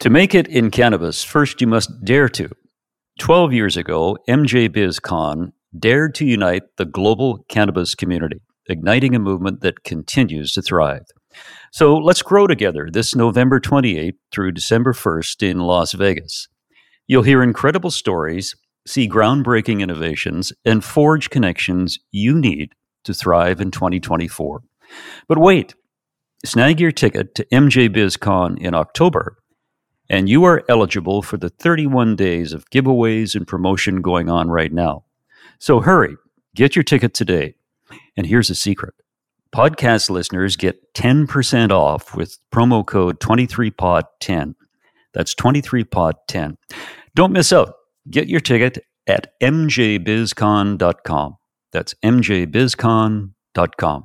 To make it in cannabis, first you must dare to. 12 years ago, MJ BizCon dared to unite the global cannabis community, igniting a movement that continues to thrive. So let's grow together this November 28th through December 1st in Las Vegas. You'll hear incredible stories, see groundbreaking innovations, and forge connections you need to thrive in 2024. But wait, snag your ticket to MJ BizCon in October and you are eligible for the 31 days of giveaways and promotion going on right now. So hurry, get your ticket today. And here's a secret podcast listeners get 10% off with promo code 23pod10. That's 23pod10. Don't miss out. Get your ticket at mjbizcon.com. That's mjbizcon.com.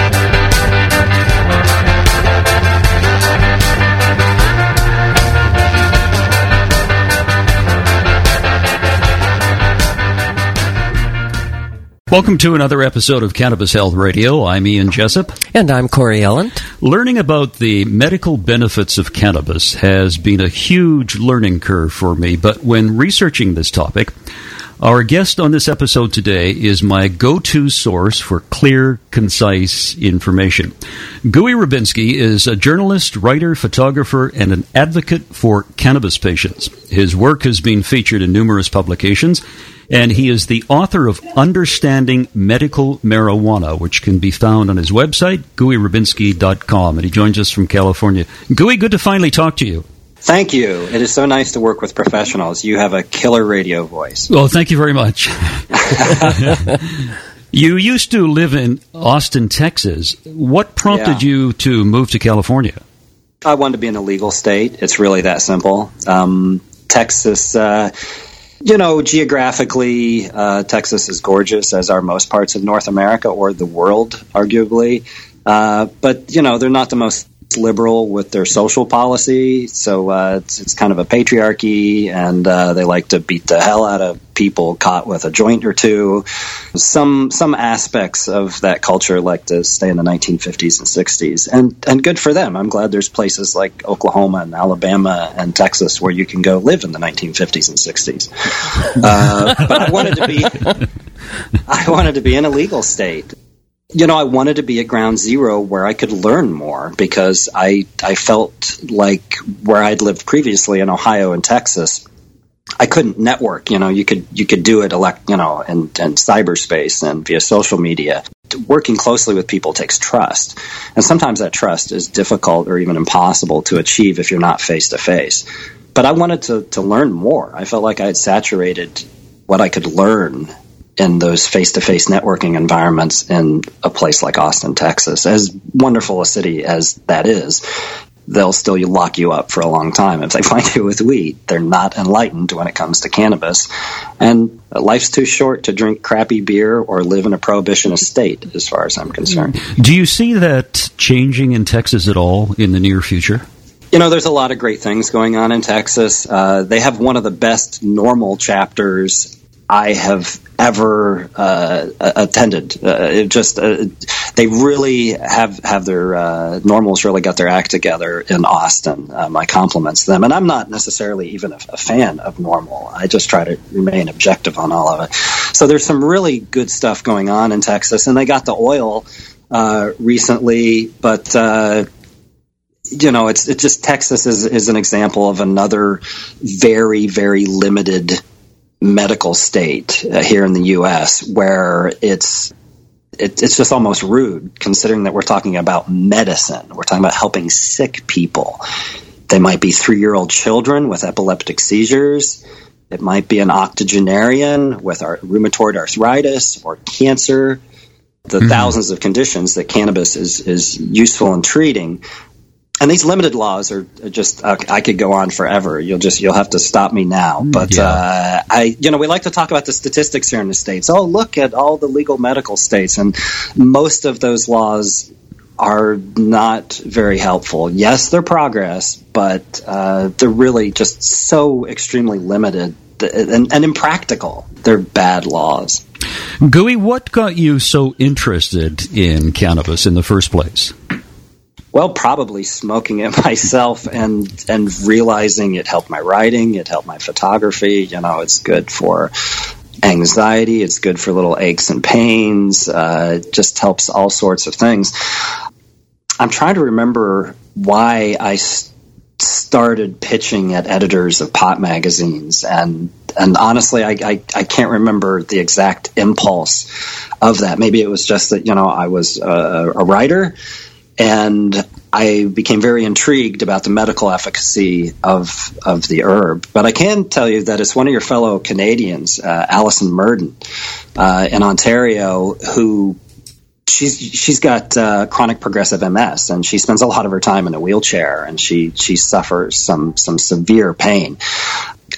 Welcome to another episode of Cannabis Health Radio. I'm Ian Jessop. And I'm Corey Yelland. Learning about the medical benefits of cannabis has been a huge learning curve for me, but when researching this topic, our guest on this episode today is my go to source for clear, concise information. Gooey Rabinski is a journalist, writer, photographer, and an advocate for cannabis patients. His work has been featured in numerous publications, and he is the author of Understanding Medical Marijuana, which can be found on his website, gooeyrabinski.com. And he joins us from California. Gooey, good to finally talk to you. Thank you. It is so nice to work with professionals. You have a killer radio voice. Well, thank you very much. you used to live in Austin, Texas. What prompted yeah. you to move to California? I wanted to be in a legal state. It's really that simple. Um, Texas, uh, you know, geographically, uh, Texas is gorgeous, as are most parts of North America or the world, arguably. Uh, but, you know, they're not the most liberal with their social policy. So uh, it's, it's, kind of a patriarchy, and uh, they like to beat the hell out of people caught with a joint or two. Some some aspects of that culture like to stay in the 1950s and 60s, and and good for them. I'm glad there's places like Oklahoma and Alabama and Texas where you can go live in the 1950s and 60s. Uh, but I wanted to be. I wanted to be in a legal state you know, I wanted to be at ground zero where I could learn more because I I felt like where I'd lived previously in Ohio and Texas, I couldn't network. You know, you could you could do it elect you know in, in cyberspace and via social media. Working closely with people takes trust, and sometimes that trust is difficult or even impossible to achieve if you're not face to face. But I wanted to to learn more. I felt like I had saturated what I could learn in those face to face networking environments in a place like Austin, Texas. As wonderful a city as that is, they'll still lock you up for a long time if they find you with weed. They're not enlightened when it comes to cannabis. And life's too short to drink crappy beer or live in a prohibitionist state, as far as I'm concerned. Do you see that changing in Texas at all in the near future? You know, there's a lot of great things going on in Texas. Uh, they have one of the best NORML chapters I have ever uh, attended. Uh, it just uh, they really have have their uh, NORMLs really got their act together in Austin. Uh, my compliments to them, and I'm not necessarily even a, a, fan of NORML. I just try to remain objective on all of it. So there's some really good stuff going on in Texas, and they got the oil uh, recently, but you know, it's it's just Texas is is an example of another very very limited medical state uh, here in the U.S. where it's it, it's just almost rude, considering that we're talking about medicine. We're talking about helping sick people. They might be three-year-old children with epileptic seizures. It might be an octogenarian with our rheumatoid arthritis or cancer. The mm-hmm. thousands of conditions that cannabis is is useful in treating and these limited laws are just uh, I could go on forever. You'll just you'll have to stop me now. Mm, but yeah. uh, I you know we like to talk about the statistics here in the states. Oh, look at all the legal medical states, and most of those laws are not very helpful. Yes, they're progress, but uh, they're really just so extremely limited and, and impractical. They're bad laws. Gooey, what got you so interested in cannabis in the first place? Well, probably smoking it myself and and realizing it helped my writing, it helped my photography. You know, it's good for anxiety, it's good for little aches and pains. Uh, it just helps all sorts of things. I'm trying to remember why I started pitching at editors of pot magazines, and and honestly, I, I, I can't remember the exact impulse of that. Maybe it was just that you know I was a, a writer and I became very intrigued about the medical efficacy of of the herb. But I can tell you that it's one of your fellow Canadians, uh, Alison Myrden, uh, in Ontario, who she's she's got uh, chronic progressive MS, and she spends a lot of her time in a wheelchair, and she she suffers some some severe pain.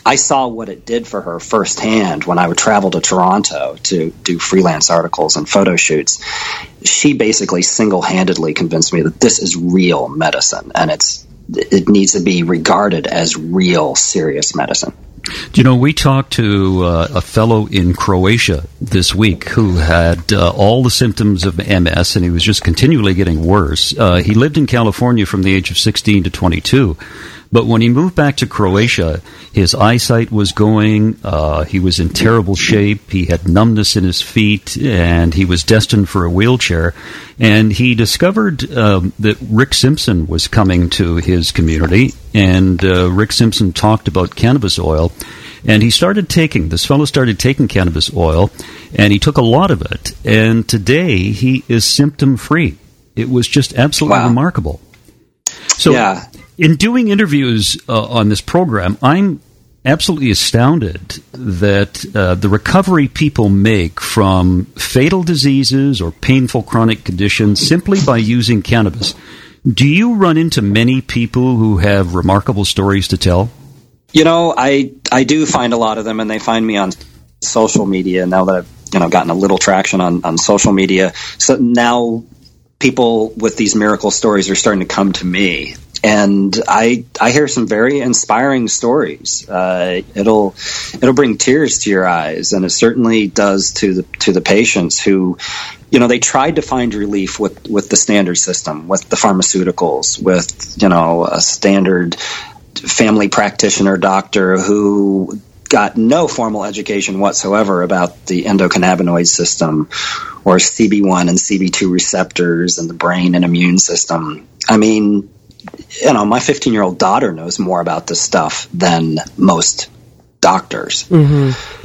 I saw what it did for her firsthand when I would travel to Toronto to do freelance articles and photo shoots. She basically single handedly convinced me that this is real medicine and it's it needs to be regarded as real serious medicine. You know, we talked to uh, a fellow in Croatia this week who had uh, all the symptoms of MS and he was just continually getting worse. Uh, he lived in California from the age of 16 to 22 but when he moved back to Croatia, his eyesight was going. Uh, he was in terrible shape. He had numbness in his feet, and he was destined for a wheelchair. And he discovered um, that Rick Simpson was coming to his community, and uh, Rick Simpson talked about cannabis oil. And he started taking, this fellow started taking cannabis oil, and he took a lot of it. And today he is symptom free. It was just absolutely wow. remarkable. So, yeah in doing interviews uh, on this program, I'm absolutely astounded that uh, the recovery people make from fatal diseases or painful chronic conditions simply by using cannabis. Do you run into many people who have remarkable stories to tell? You know, I I do find a lot of them, and they find me on social media now that I've you know gotten a little traction on on social media. So now people with these miracle stories are starting to come to me and I I hear some very inspiring stories. Uh, it'll it'll bring tears to your eyes, and it certainly does to the to the patients who, you know, they tried to find relief with with the standard system, with the pharmaceuticals, with you know a standard family practitioner doctor who got no formal education whatsoever about the endocannabinoid system or CB1 and CB2 receptors and the brain and immune system. I mean, you know, my 15 year old daughter knows more about this stuff than most doctors. Mm-hmm.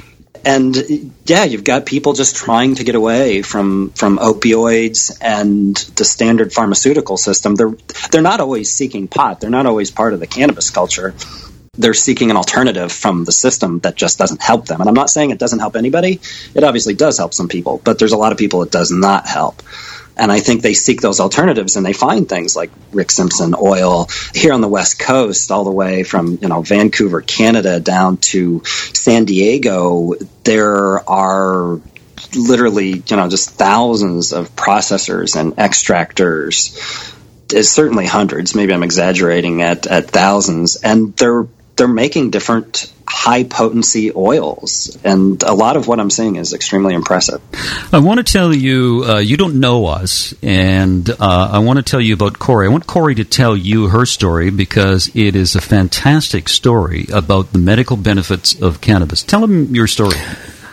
And yeah, you've got people just trying to get away from from opioids and the standard pharmaceutical system. They're they're not always seeking pot. They're not always part of the cannabis culture. They're seeking an alternative from the system that just doesn't help them. And I'm not saying it doesn't help anybody. It obviously does help some people, but there's a lot of people it does not help. And I think they seek those alternatives and they find things like Rick Simpson oil here on the West Coast, all the way from, you know, Vancouver, Canada down to San Diego. There are literally, you know, just thousands of processors and extractors. It's certainly hundreds. Maybe I'm exaggerating at, at thousands. And they're they're making different high potency oils. And a lot of what I'm seeing is extremely impressive. I want to tell you, uh, you don't know us, and uh, I want to tell you about Corey. I want Corey to tell you her story because it is a fantastic story about the medical benefits of cannabis. Tell him your story.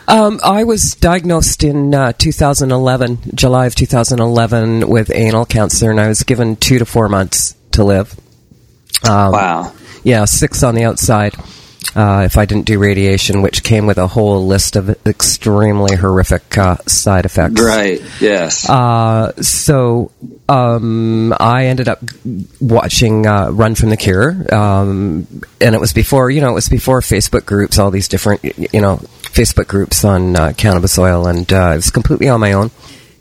Um, I was diagnosed in uh, 2011, July of 2011, with anal cancer, and I was given two to four months to live. Um, wow. Yeah, six on the outside. Uh, if I didn't do radiation, which came with a whole list of extremely horrific uh, side effects. Right. Yes. Uh, so um, I ended up watching uh, Run from the Cure, um, and it was before you know it was before Facebook groups, all these different you know Facebook groups on uh, cannabis oil, and uh, it was completely on my own.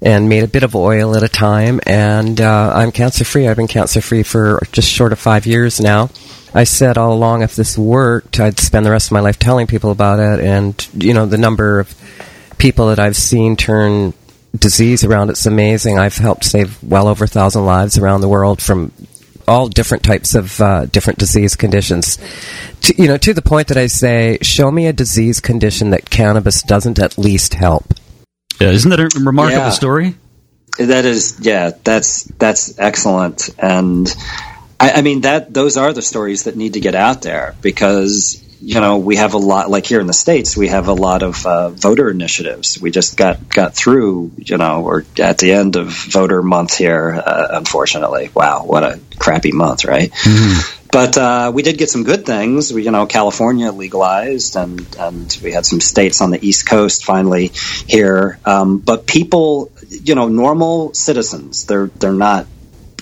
and made a bit of oil at a time. And uh, I'm cancer free. I've been cancer free for just short of five years now. I said all along if this worked, I'd spend the rest of my life telling people about it. And, you know, the number of people that I've seen turn disease around, it's amazing. I've helped save well over a thousand lives around the world from all different types of uh, different disease conditions. To, you know, to the point that I say, show me a disease condition that cannabis doesn't at least help. Yeah, isn't that a remarkable yeah. story? That is, yeah, that's that's excellent, and I, I mean that those are the stories that need to get out there because you know we have a lot like here in the states we have a lot of uh, voter initiatives. We just got got through you know we're at the end of voter month here uh, unfortunately. Wow what a crappy month right? Mm-hmm. but uh, we did get some good things. We, you know california legalized and and we had some states on the east coast finally here. Um, but people you know normal citizens they're they're not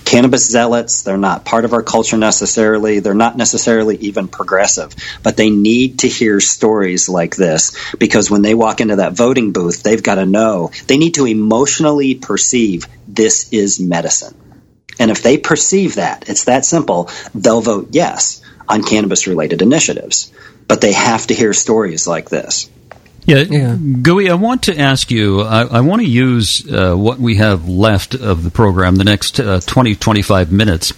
cannabis zealots. They're not part of our culture necessarily. They're not necessarily even progressive, but they need to hear stories like this because when they walk into that voting booth, they've got to know they need to emotionally perceive this is medicine. And if they perceive that, it's that simple, they'll vote yes on cannabis related initiatives. But they have to hear stories like this. Yeah, yeah. Gooey, I want to ask you, I, I want to use uh, what we have left of the program, the next uh, 20, 25 minutes,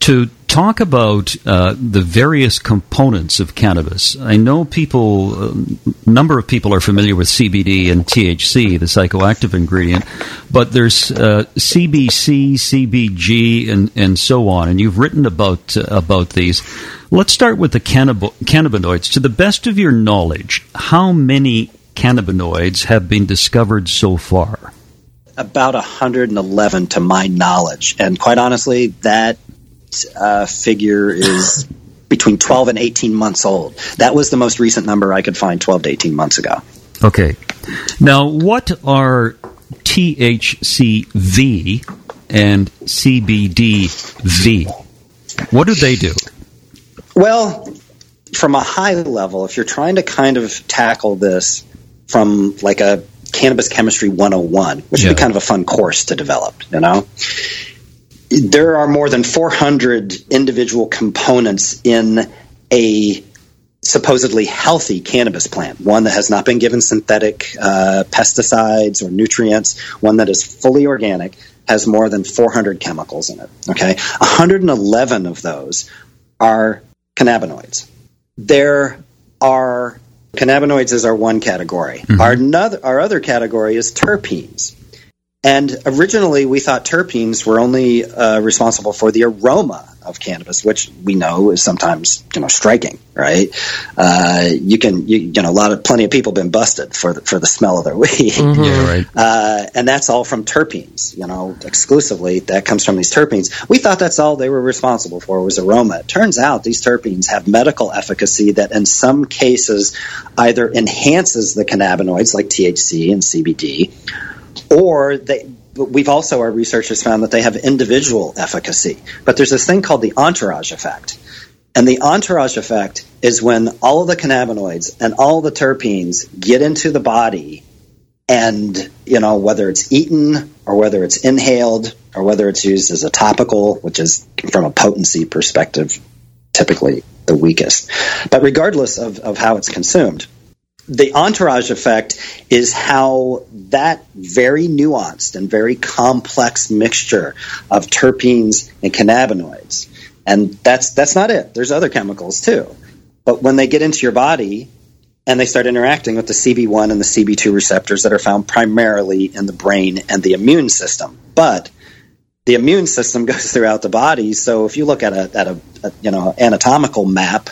to talk about uh, the various components of cannabis. I know people, a uh, number of people are familiar with CBD and THC, the psychoactive ingredient, but there's uh, CBC, CBG, and, and so on, and you've written about, uh, about these. Let's start with the cannab- cannabinoids. To the best of your knowledge, how many cannabinoids have been discovered so far? About 111 to my knowledge. And quite honestly, that uh, figure is between 12 and 18 months old. That was the most recent number I could find 12 to 18 months ago. Okay. Now, what are THCV and CBDV? What do they do? Well, from a high level, if you're trying to kind of tackle this from like a cannabis chemistry 101, which yeah. would be kind of a fun course to develop, you know? There are more than 400 individual components in a supposedly healthy cannabis plant, one that has not been given synthetic uh, pesticides or nutrients, one that is fully organic, has more than 400 chemicals in it. Okay, 111 of those are cannabinoids. There are cannabinoids is our one category. Mm-hmm. Our, another, our other category is terpenes. And originally, we thought terpenes were only uh, responsible for the aroma of cannabis, which we know is sometimes you know striking, right? Uh, you can you, you, know a lot of plenty of people have been busted for the, for the smell of their weed, mm-hmm. yeah, right. Uh, and that's all from terpenes, you know, exclusively that comes from these terpenes. We thought that's all they were responsible for was aroma. It turns out these terpenes have medical efficacy that in some cases either enhances the cannabinoids like THC and CBD or they we've also our researchers found that they have individual efficacy. But there's this thing called the entourage effect. And the entourage effect is when all of the cannabinoids and all the terpenes get into the body and you know whether it's eaten or whether it's inhaled or whether it's used as a topical which is from a potency perspective typically the weakest. But regardless of, of how it's consumed the entourage effect is how that very nuanced and very complex mixture of terpenes and cannabinoids. And that's that's not it. There's other chemicals too. But when they get into your body and they start interacting with the CB1 and the CB2 receptors that are found primarily in the brain and the immune system. But the immune system goes throughout the body. So if you look at a, at a, a you know anatomical map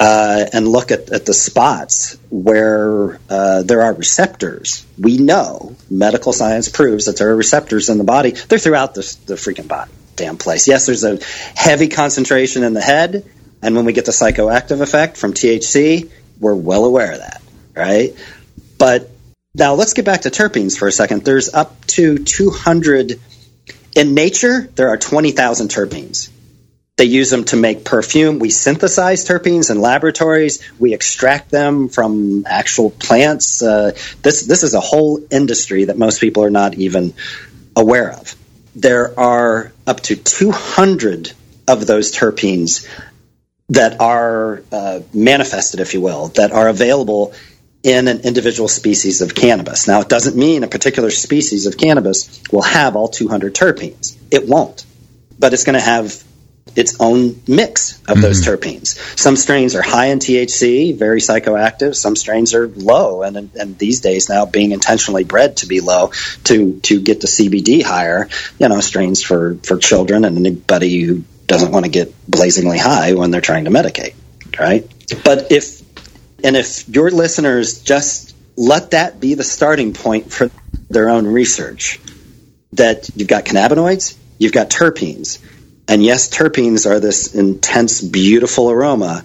uh, and look at, at, the spots where uh, there are receptors. We know medical science proves that there are receptors in the body. They're throughout the, the freaking body, damn place. Yes, there's a heavy concentration in the head, and when we get the psychoactive effect from THC, we're well aware of that, right? But now let's get back to terpenes for a second. There's up to 200 in nature. There are 20,000 terpenes They use them to make perfume. We synthesize terpenes in laboratories. We extract them from actual plants. Uh, this this is a whole industry that most people are not even aware of. There are up to 200 of those terpenes that are uh, manifested, if you will, that are available in an individual species of cannabis. Now, it doesn't mean a particular species of cannabis will have all 200 terpenes. It won't, but it's going to have its own mix of mm-hmm. those terpenes. Some strains are high in THC, very psychoactive. Some strains are low, and and these days now being intentionally bred to be low to to get the CBD higher. You know, strains for for children and anybody who doesn't want to get blazingly high when they're trying to medicate, right? But if and if your listeners just let that be the starting point for their own research, that you've got cannabinoids, you've got terpenes. And yes, terpenes are this intense, beautiful aroma,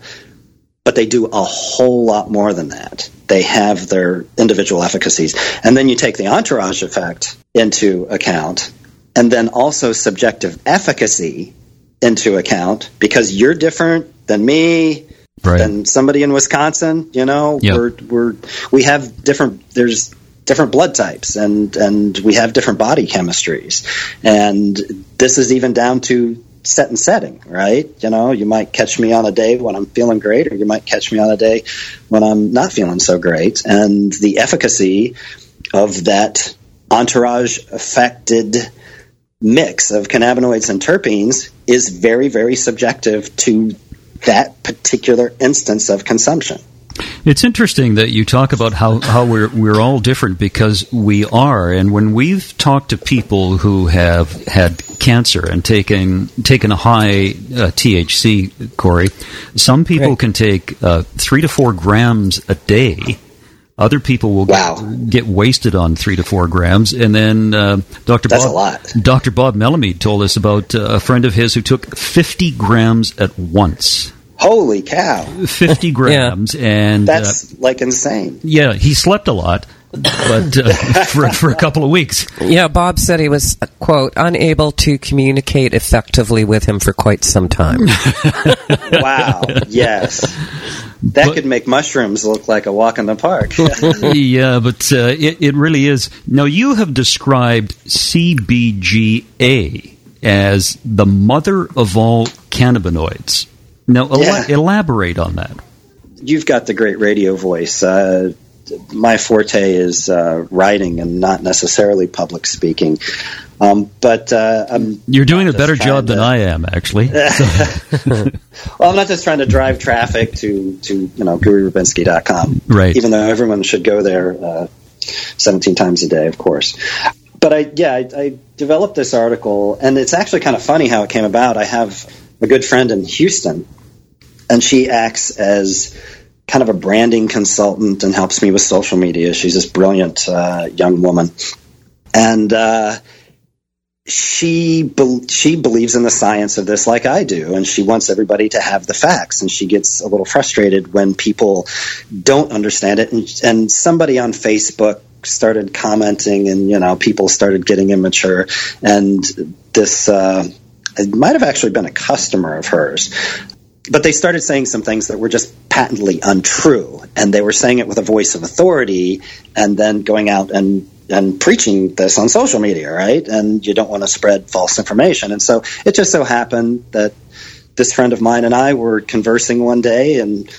but they do a whole lot more than that. They have their individual efficacies. And then you take the entourage effect into account, and then also subjective efficacy into account because you're different than me, right. than somebody in Wisconsin. You know, yep. we're we're we have different. There's different blood types and and we have different body chemistries, and this is even down to set and setting, right? You know, you might catch me on a day when I'm feeling great, or you might catch me on a day when I'm not feeling so great, and the efficacy of that entourage affected mix of cannabinoids and terpenes is very, very subjective to that particular instance of consumption. It's interesting that you talk about how, how we're we're all different because we are, and when we've talked to people who have had cancer and taken taken a high uh, THC, Corey, some people right. can take uh, three to four grams a day. Other people will wow. get, get, wasted on three to four grams, and then uh, Dr. That's Bob, Dr. Bob Melamede told us about uh, a friend of his who took fifty grams at once. Holy cow! Fifty grams, yeah. and uh, that's uh, like insane. Yeah, he slept a lot, but uh, for for a couple of weeks. Yeah, Bob said he was quote unable to communicate effectively with him for quite some time. wow! Yes. That but, could make mushrooms look like a walk in the park. yeah, but uh, it, it really is. Now, you have described CBGA as the mother of all cannabinoids. Now, yeah. elaborate on that. You've got the great radio voice. Uh, my forte is uh, writing and not necessarily public speaking. Um, but uh, you're doing a better job to, than I am, actually. well, I'm not just trying to drive traffic to to you know GooeyRabinski.com, right? Even though everyone should go there uh, 17 times a day, of course. But I yeah, I, I developed this article, and it's actually kind of funny how it came about. I have a good friend in Houston and she acts as kind of a branding consultant and helps me with social media. She's this brilliant uh, young woman, and uh, she be- she believes in the science of this like I do, and she wants everybody to have the facts. And she gets a little frustrated when people don't understand it. And, and somebody on Facebook started commenting, and you know, people started getting immature, and this. Uh, it might have actually been a customer of hers but they started saying some things that were just patently untrue, and they were saying it with a voice of authority, and then going out and and preaching this on social media, right? And you don't want to spread false information, and so it just so happened that this friend of mine and I were conversing one day, and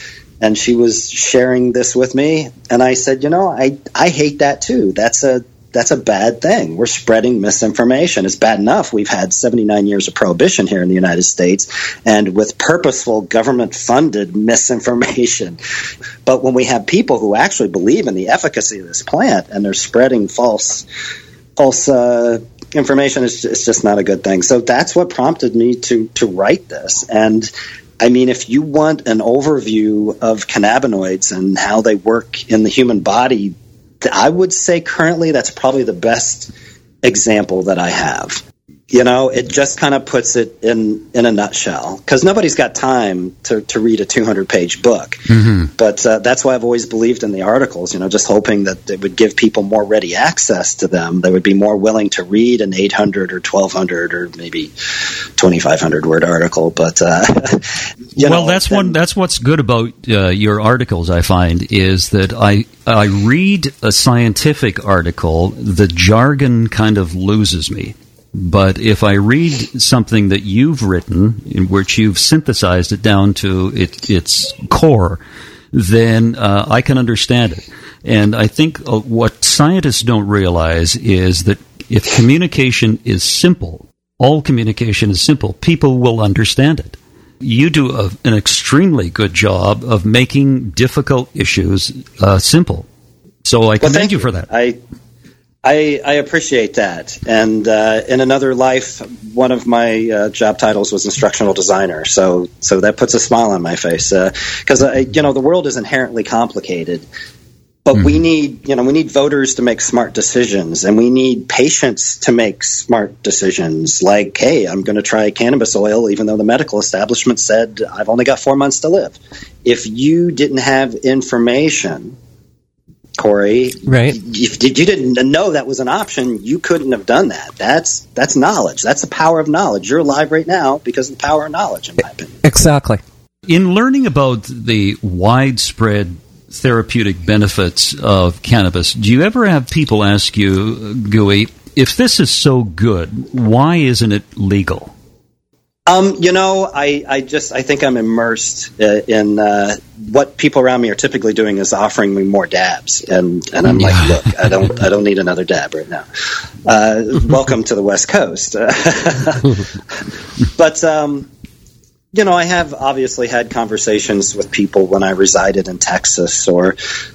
and she was sharing this with me, and I said, you know, I I hate that too. That's a that's a bad thing. We're spreading misinformation. It's bad enough we've had 79 years of prohibition here in the United States and with purposeful government funded misinformation. But when we have people who actually believe in the efficacy of this plant and they're spreading false false uh, information, it's, it's just not a good thing. So that's what prompted me to to write this. And I mean, if you want an overview of cannabinoids and how they work in the human body, I would say currently that's probably the best example that I have. You know, it just kind of puts it in in a nutshell because nobody's got time to, to read a 200 page book. Mm-hmm. But uh, that's why I've always believed in the articles. You know, just hoping that it would give people more ready access to them. They would be more willing to read an 800 or 1200 or maybe 2500 word article. But uh, well, know, that's then, one. That's what's good about uh, your articles. I find is that I I read a scientific article, the jargon kind of loses me. But if I read something that you've written, in which you've synthesized it down to it, its core, then uh, I can understand it. And I think uh, what scientists don't realize is that if communication is simple, all communication is simple, people will understand it. You do a, an extremely good job of making difficult issues uh, simple. So I commend you for that. I I, I appreciate that. And uh, in another life, one of my uh, job titles was instructional designer. So so that puts a smile on my face because uh, you know the world is inherently complicated. But mm. we mm-hmm. need, you know, we need voters to make smart decisions, and we need patients to make smart decisions. Like, hey, I'm going to try cannabis oil, even though the medical establishment said I've only got four months to live. If you didn't have information Corey. Right. If you didn't know that was an option, you couldn't have done that. That's that's knowledge. That's the power of knowledge. You're alive right now because of the power of knowledge, in my opinion. Exactly. In learning about the widespread therapeutic benefits of cannabis, do you ever have people ask you, Gooey, if this is so good, why isn't it legal? Um, you know, I, I just I think I'm immersed uh, in uh, what people around me are typically doing is offering me more dabs, and, and I'm like, look, I don't I don't need another dab right now. Uh, welcome to the West Coast, but um, you know, I have obviously had conversations with people when I resided in Texas or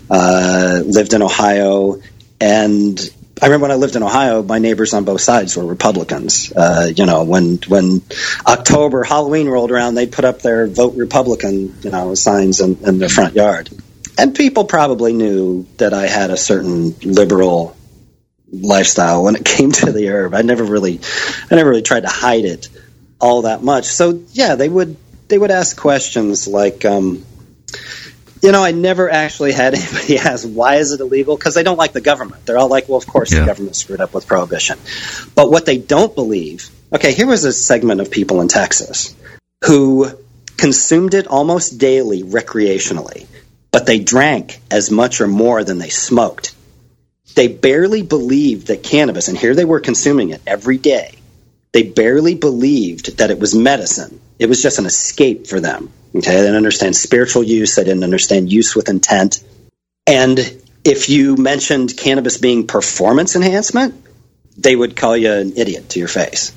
uh, lived in Ohio, and I remember when I lived in Ohio, my neighbors on both sides were Republicans. Uh, you know, when when October Halloween rolled around, they'd put up their "Vote Republican" you know signs in, in their front yard, and people probably knew that I had a certain liberal lifestyle when it came to the herb. I never really, I never really tried to hide it all that much. So yeah, they would they would ask questions like. Um, you know, I never actually had anybody ask why is it illegal because they don't like the government. They're all like, well, of course yeah. the government screwed up with prohibition. But what they don't believe, okay, here was a segment of people in Texas who consumed it almost daily recreationally, but they drank as much or more than they smoked. They barely believed that cannabis, and here they were consuming it every day. They barely believed that it was medicine. It was just an escape for them Okay, they didn't understand spiritual use. They didn't understand use with intent. And if you mentioned cannabis being performance enhancement, they would call you an idiot to your face.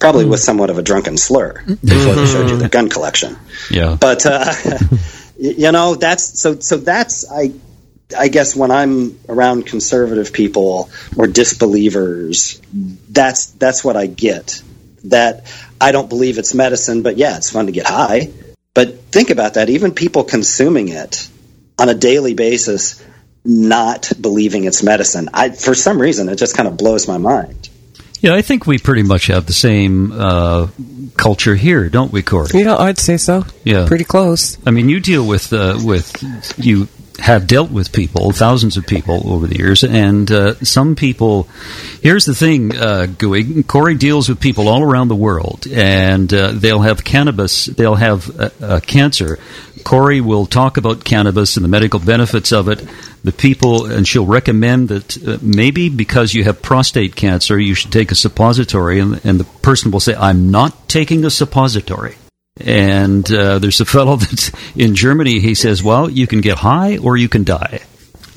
Probably mm. with somewhat of a drunken slur before they showed you the gun collection. Yeah. But uh, you know, that's so so that's I I guess when I'm around conservative people or disbelievers, that's that's what I get. That I don't believe it's medicine, but yeah, it's fun to get high. But think about that. Even people consuming it on a daily basis, not believing it's medicine. I, for some reason, it just kind of blows my mind. Yeah, I think we pretty much have the same uh, culture here, don't we, Corey? Yeah, I'd say so. Yeah, pretty close. I mean, you deal with uh, with you have dealt with people, thousands of people over the years, and uh, some people. Here's the thing, uh, Gooey. Corey deals with people all around the world, and uh, they'll have cannabis. They'll have cancer. Corey will talk about cannabis and the medical benefits of it. The people, and she'll recommend that uh, maybe because you have prostate cancer, you should take a suppository, and, and the person will say, "I'm not taking a suppository." And uh, there's a fellow that's in Germany. He says, "Well, you can get high or you can die."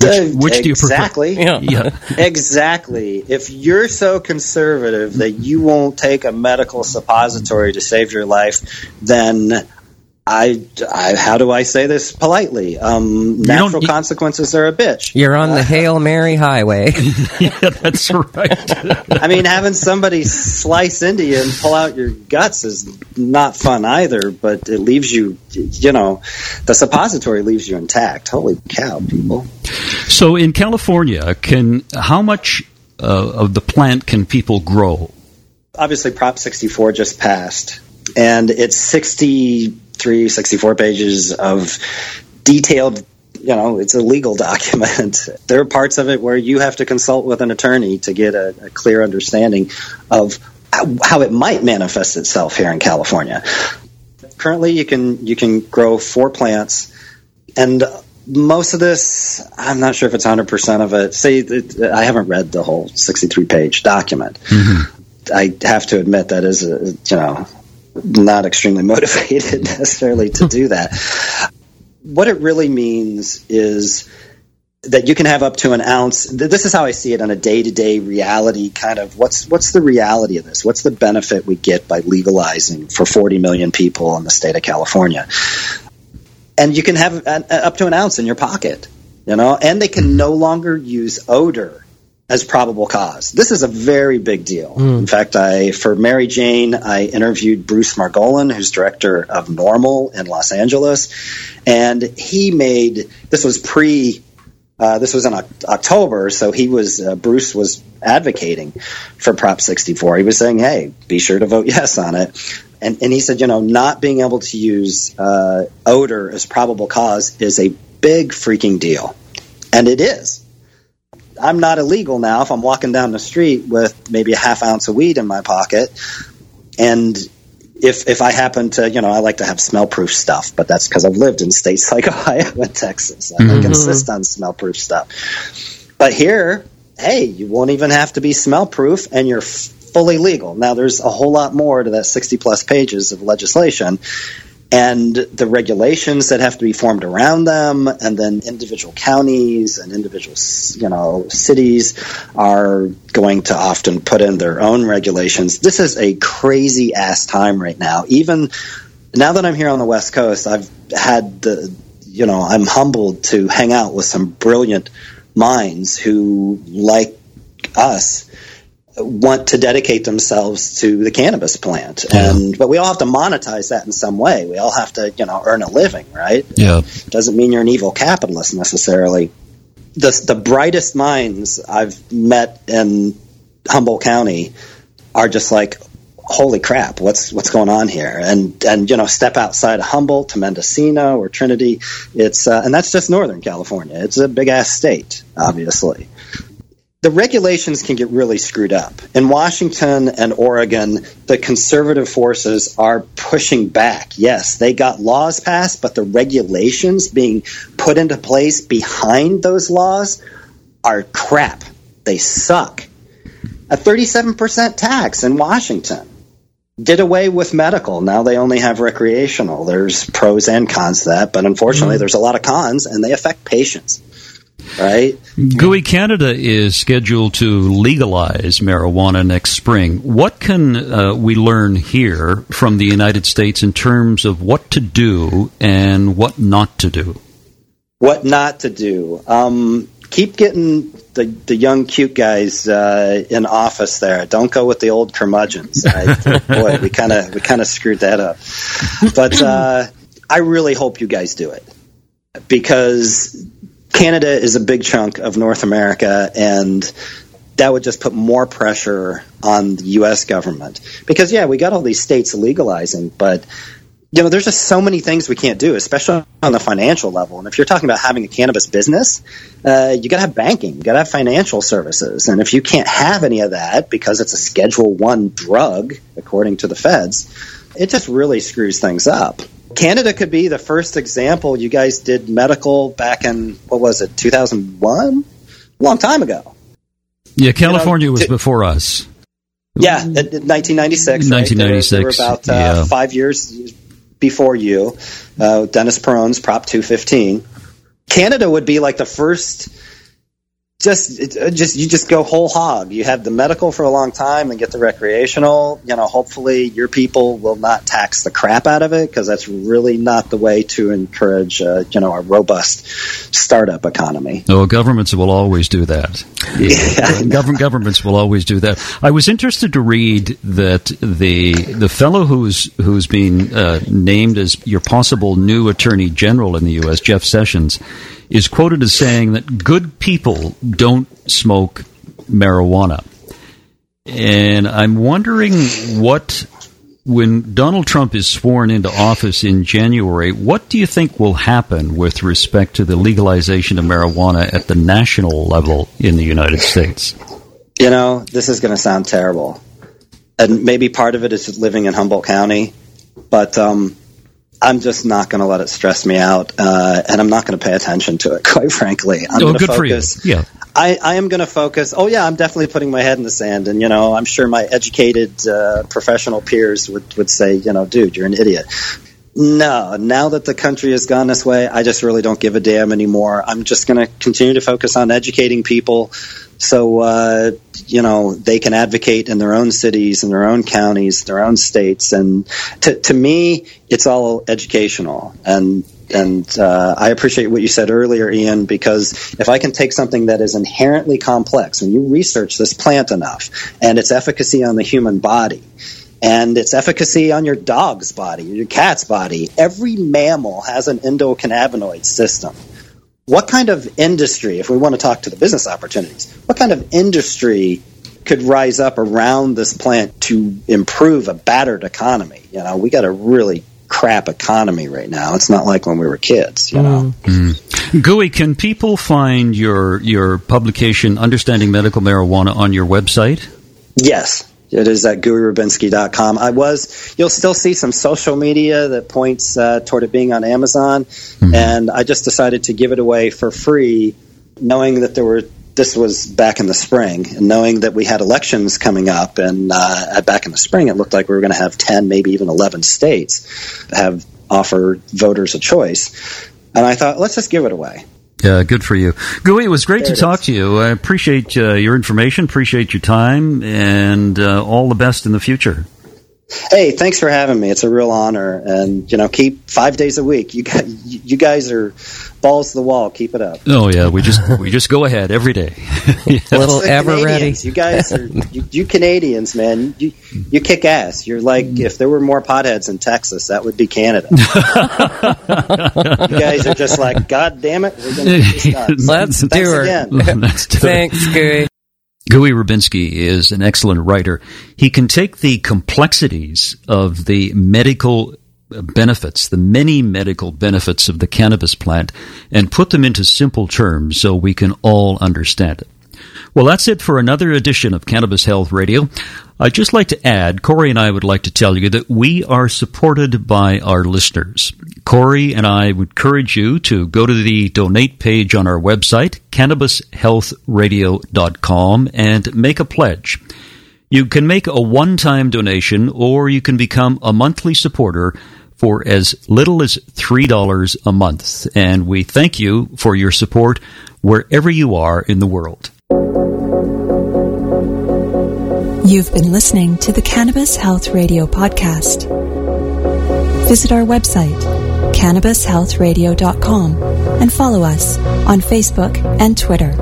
Which, which do you prefer? Exactly. Yeah. yeah. exactly. If you're so conservative that you won't take a medical suppository to save your life, then I, I, how do I say this politely? Um, natural consequences are a bitch. You're on the uh, Hail Mary highway. yeah, that's right. I mean, having somebody slice into you and pull out your guts is not fun either, but it leaves you, you know, the suppository leaves you intact. Holy cow, people. So in California, can how much uh, of the plant can people grow? obviously Prop 64 just passed, and it's 63, 64 pages of detailed you know, it's a legal document. there are parts of it where you have to consult with an attorney to get a, a clear understanding of how, how, it might manifest itself here in California. Currently, you can you can grow four plants, and most of this, I'm not sure if it's 100 percent of it. Say, I haven't read the whole 63 page document. Mm-hmm. I have to admit that is a, you know not extremely motivated necessarily to do that what it really means is that you can have up to an ounce. This is how I see it on a day to day reality kind of what's what's the reality of this? What's the benefit we get by legalizing for 40 million people in the state of California? And you can have up to an ounce in your pocket, you know, and they can no longer use odor as probable cause. This is a very big deal. Mm. In fact, I for Mary Jane, I interviewed Bruce Margolin, who's director of NORML in Los Angeles, and he made this was pre. Uh, this was in October, so he was uh, Bruce was advocating for Prop 64. He was saying, "Hey, be sure to vote yes on it." And, and he said, you know, not being able to use uh, odor as probable cause is a big freaking deal, and it is I'm not illegal now if I'm walking down the street with maybe a half ounce of weed in my pocket. And if if I happen to, you know, I like to have smell proof stuff, but that's because I've lived in states like Ohio and Texas. I mm-hmm. insist on smell proof stuff. But here, hey, you won't even have to be smell proof and you're fully legal. Now there's a whole lot more to that 60 plus pages of legislation and the regulations that have to be formed around them, and then individual counties and individual you know cities are going to often put in their own regulations. This is a crazy ass time right now. Even now that I'm here on the West Coast, I've had the you know I'm humbled to hang out with some brilliant minds who like us want to dedicate themselves to the cannabis plant. And but we all have to monetize that in some way. We all have to you know earn a living right? Yeah. Doesn't mean you're an evil capitalist necessarily. The the brightest minds i've met in humboldt county are just like holy crap what's what's going on here? And and you know step outside of humboldt to mendocino or trinity. It's uh, and that's just northern california. It's a big ass state obviously the regulations can get really screwed up. In Washington and Oregon, the conservative forces are pushing back. Yes, they got laws passed, but the regulations being put into place behind those laws are crap. They suck. A 37% tax in Washington did away with medical. Now they only have recreational. There's pros and cons to that, but unfortunately, mm-hmm. there's a lot of cons, and they affect patients right? Gooey Canada is scheduled to legalize marijuana next spring. What can uh, we learn here from the United States in terms of what to do and what not to do? What not to do? Um, keep getting the, the young cute guys uh, in office there. Don't go with the old curmudgeons. I, boy, we kind of we kind of screwed that up. But uh, I really hope you guys do it because Canada is a big chunk of North America, and that would just put more pressure on the U.S. government. Because, yeah, we got all these states legalizing, but you know, there's just so many things we can't do, especially on the financial level. And if you're talking about having a cannabis business, uh, you got to have banking, you got to have financial services, and if you can't have any of that because it's a Schedule One drug, according to the feds, it just really screws things up. Canada could be the first example. You guys did medical back in what was it, 2001? Long time ago. Yeah, California you know, was before us. Yeah, 1996. 1996. Right? They, were about uh, yeah. five years before you. Uh, Dennis Peron's Prop 215. Canada would be like the first just just you just go whole hog. You have the medical for a long time and get the recreational. You know, hopefully your people will not tax the crap out of it because that's really not the way to encourage uh, you know a robust startup economy. No, governments will always do that. Yeah. Government governments will always do that. I was interested to read that the the fellow who's who's been uh, named as your possible new attorney general in the U.S., Jeff Sessions is quoted as saying that good people don't smoke marijuana. And I'm wondering what, when Donald Trump is sworn into office in January, what do you think will happen with respect to the legalization of marijuana at the national level in the United States? You know, this is going to sound terrible. And maybe part of it is living in Humboldt County, but um, I'm just not going to let it stress me out, uh, and I'm not going to pay attention to it. Quite frankly, I'm oh, good focus, for you. Yeah, I, I am going to focus. Oh yeah, I'm definitely putting my head in the sand, and you know, I'm sure my educated uh, professional peers would would say, you know, dude, you're an idiot. No, now that the country has gone this way, I just really don't give a damn anymore. I'm just going to continue to focus on educating people so uh, you know they can advocate in their own cities, in their own counties, their own states, and to, to me, it's all educational. And and uh, I appreciate what you said earlier, Ian, because if I can take something that is inherently complex, when you research this plant enough and its efficacy on the human body, and its efficacy on your dog's body, your cat's body, every mammal has an endocannabinoid system what kind of industry, if we want to talk to the business opportunities, what kind of industry could rise up around this plant to improve a battered economy? You know, we got a really crap economy right now. It's not like when we were kids, you know. Mm. Gooey, can people find your your publication Understanding Medical Marijuana on your website? Yes. It is at GooeyRabinski.com. I was, you'll still see some social media that points uh, toward it being on Amazon, mm-hmm. and I just decided to give it away for free, knowing that there were. This was back in the spring, and knowing that we had elections coming up, and uh, back in the spring, it looked like we were going to have ten, maybe even eleven states have offer voters a choice, and I thought, let's just give it away. Yeah, good for you. Gooey, it was great there to talk is. to you. I appreciate uh, your information, appreciate your time, and uh, all the best in the future. Hey, thanks for having me. It's a real honor, and you know, keep five days a week. You guys, you guys are balls to the wall. Keep it up. Oh yeah, we just we just go ahead every day. yes. Little ever ready. You guys are you, you, Canadians, man. You you kick ass. You're like if there were more potheads in Texas, that would be Canada. you guys are just like, God damn it, we're gonna get this done. Let's do it. Again. Thanks, Gooey. Gooey Rabinski is an excellent writer. He can take the complexities of the medical benefits, the many medical benefits of the cannabis plant, and put them into simple terms so we can all understand it. Well, that's it for another edition of Cannabis Health Radio. I'd just like to add, Corey and I would like to tell you that we are supported by our listeners. Corey and I would encourage you to go to the donate page on our website, cannabishealthradio.com, and make a pledge. You can make a one time donation or you can become a monthly supporter for as little as $3 a month. And we thank you for your support wherever you are in the world. You've been listening to the Cannabis Health Radio podcast. Visit our website, cannabishealthradio.com, and follow us on Facebook and Twitter.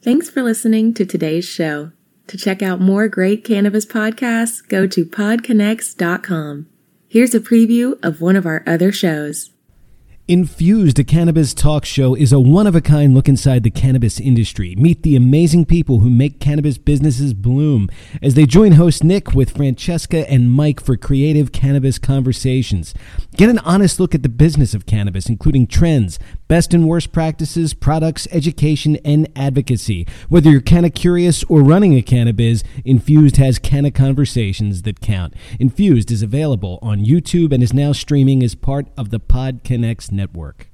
Thanks for listening to today's show. To check out more great cannabis podcasts, go to podconnects.com. Here's a preview of one of our other shows. Infused, a cannabis talk show, is a one of a kind look inside the cannabis industry. Meet the amazing people who make cannabis businesses bloom as they join host Nick with Francesca and Mike for creative cannabis conversations. Get an honest look at the business of cannabis, including trends, best and worst practices, products, education, and advocacy. Whether you're canna curious or running a cannabis, Infused has canna conversations that count. Infused is available on YouTube and is now streaming as part of the Pod Connects network.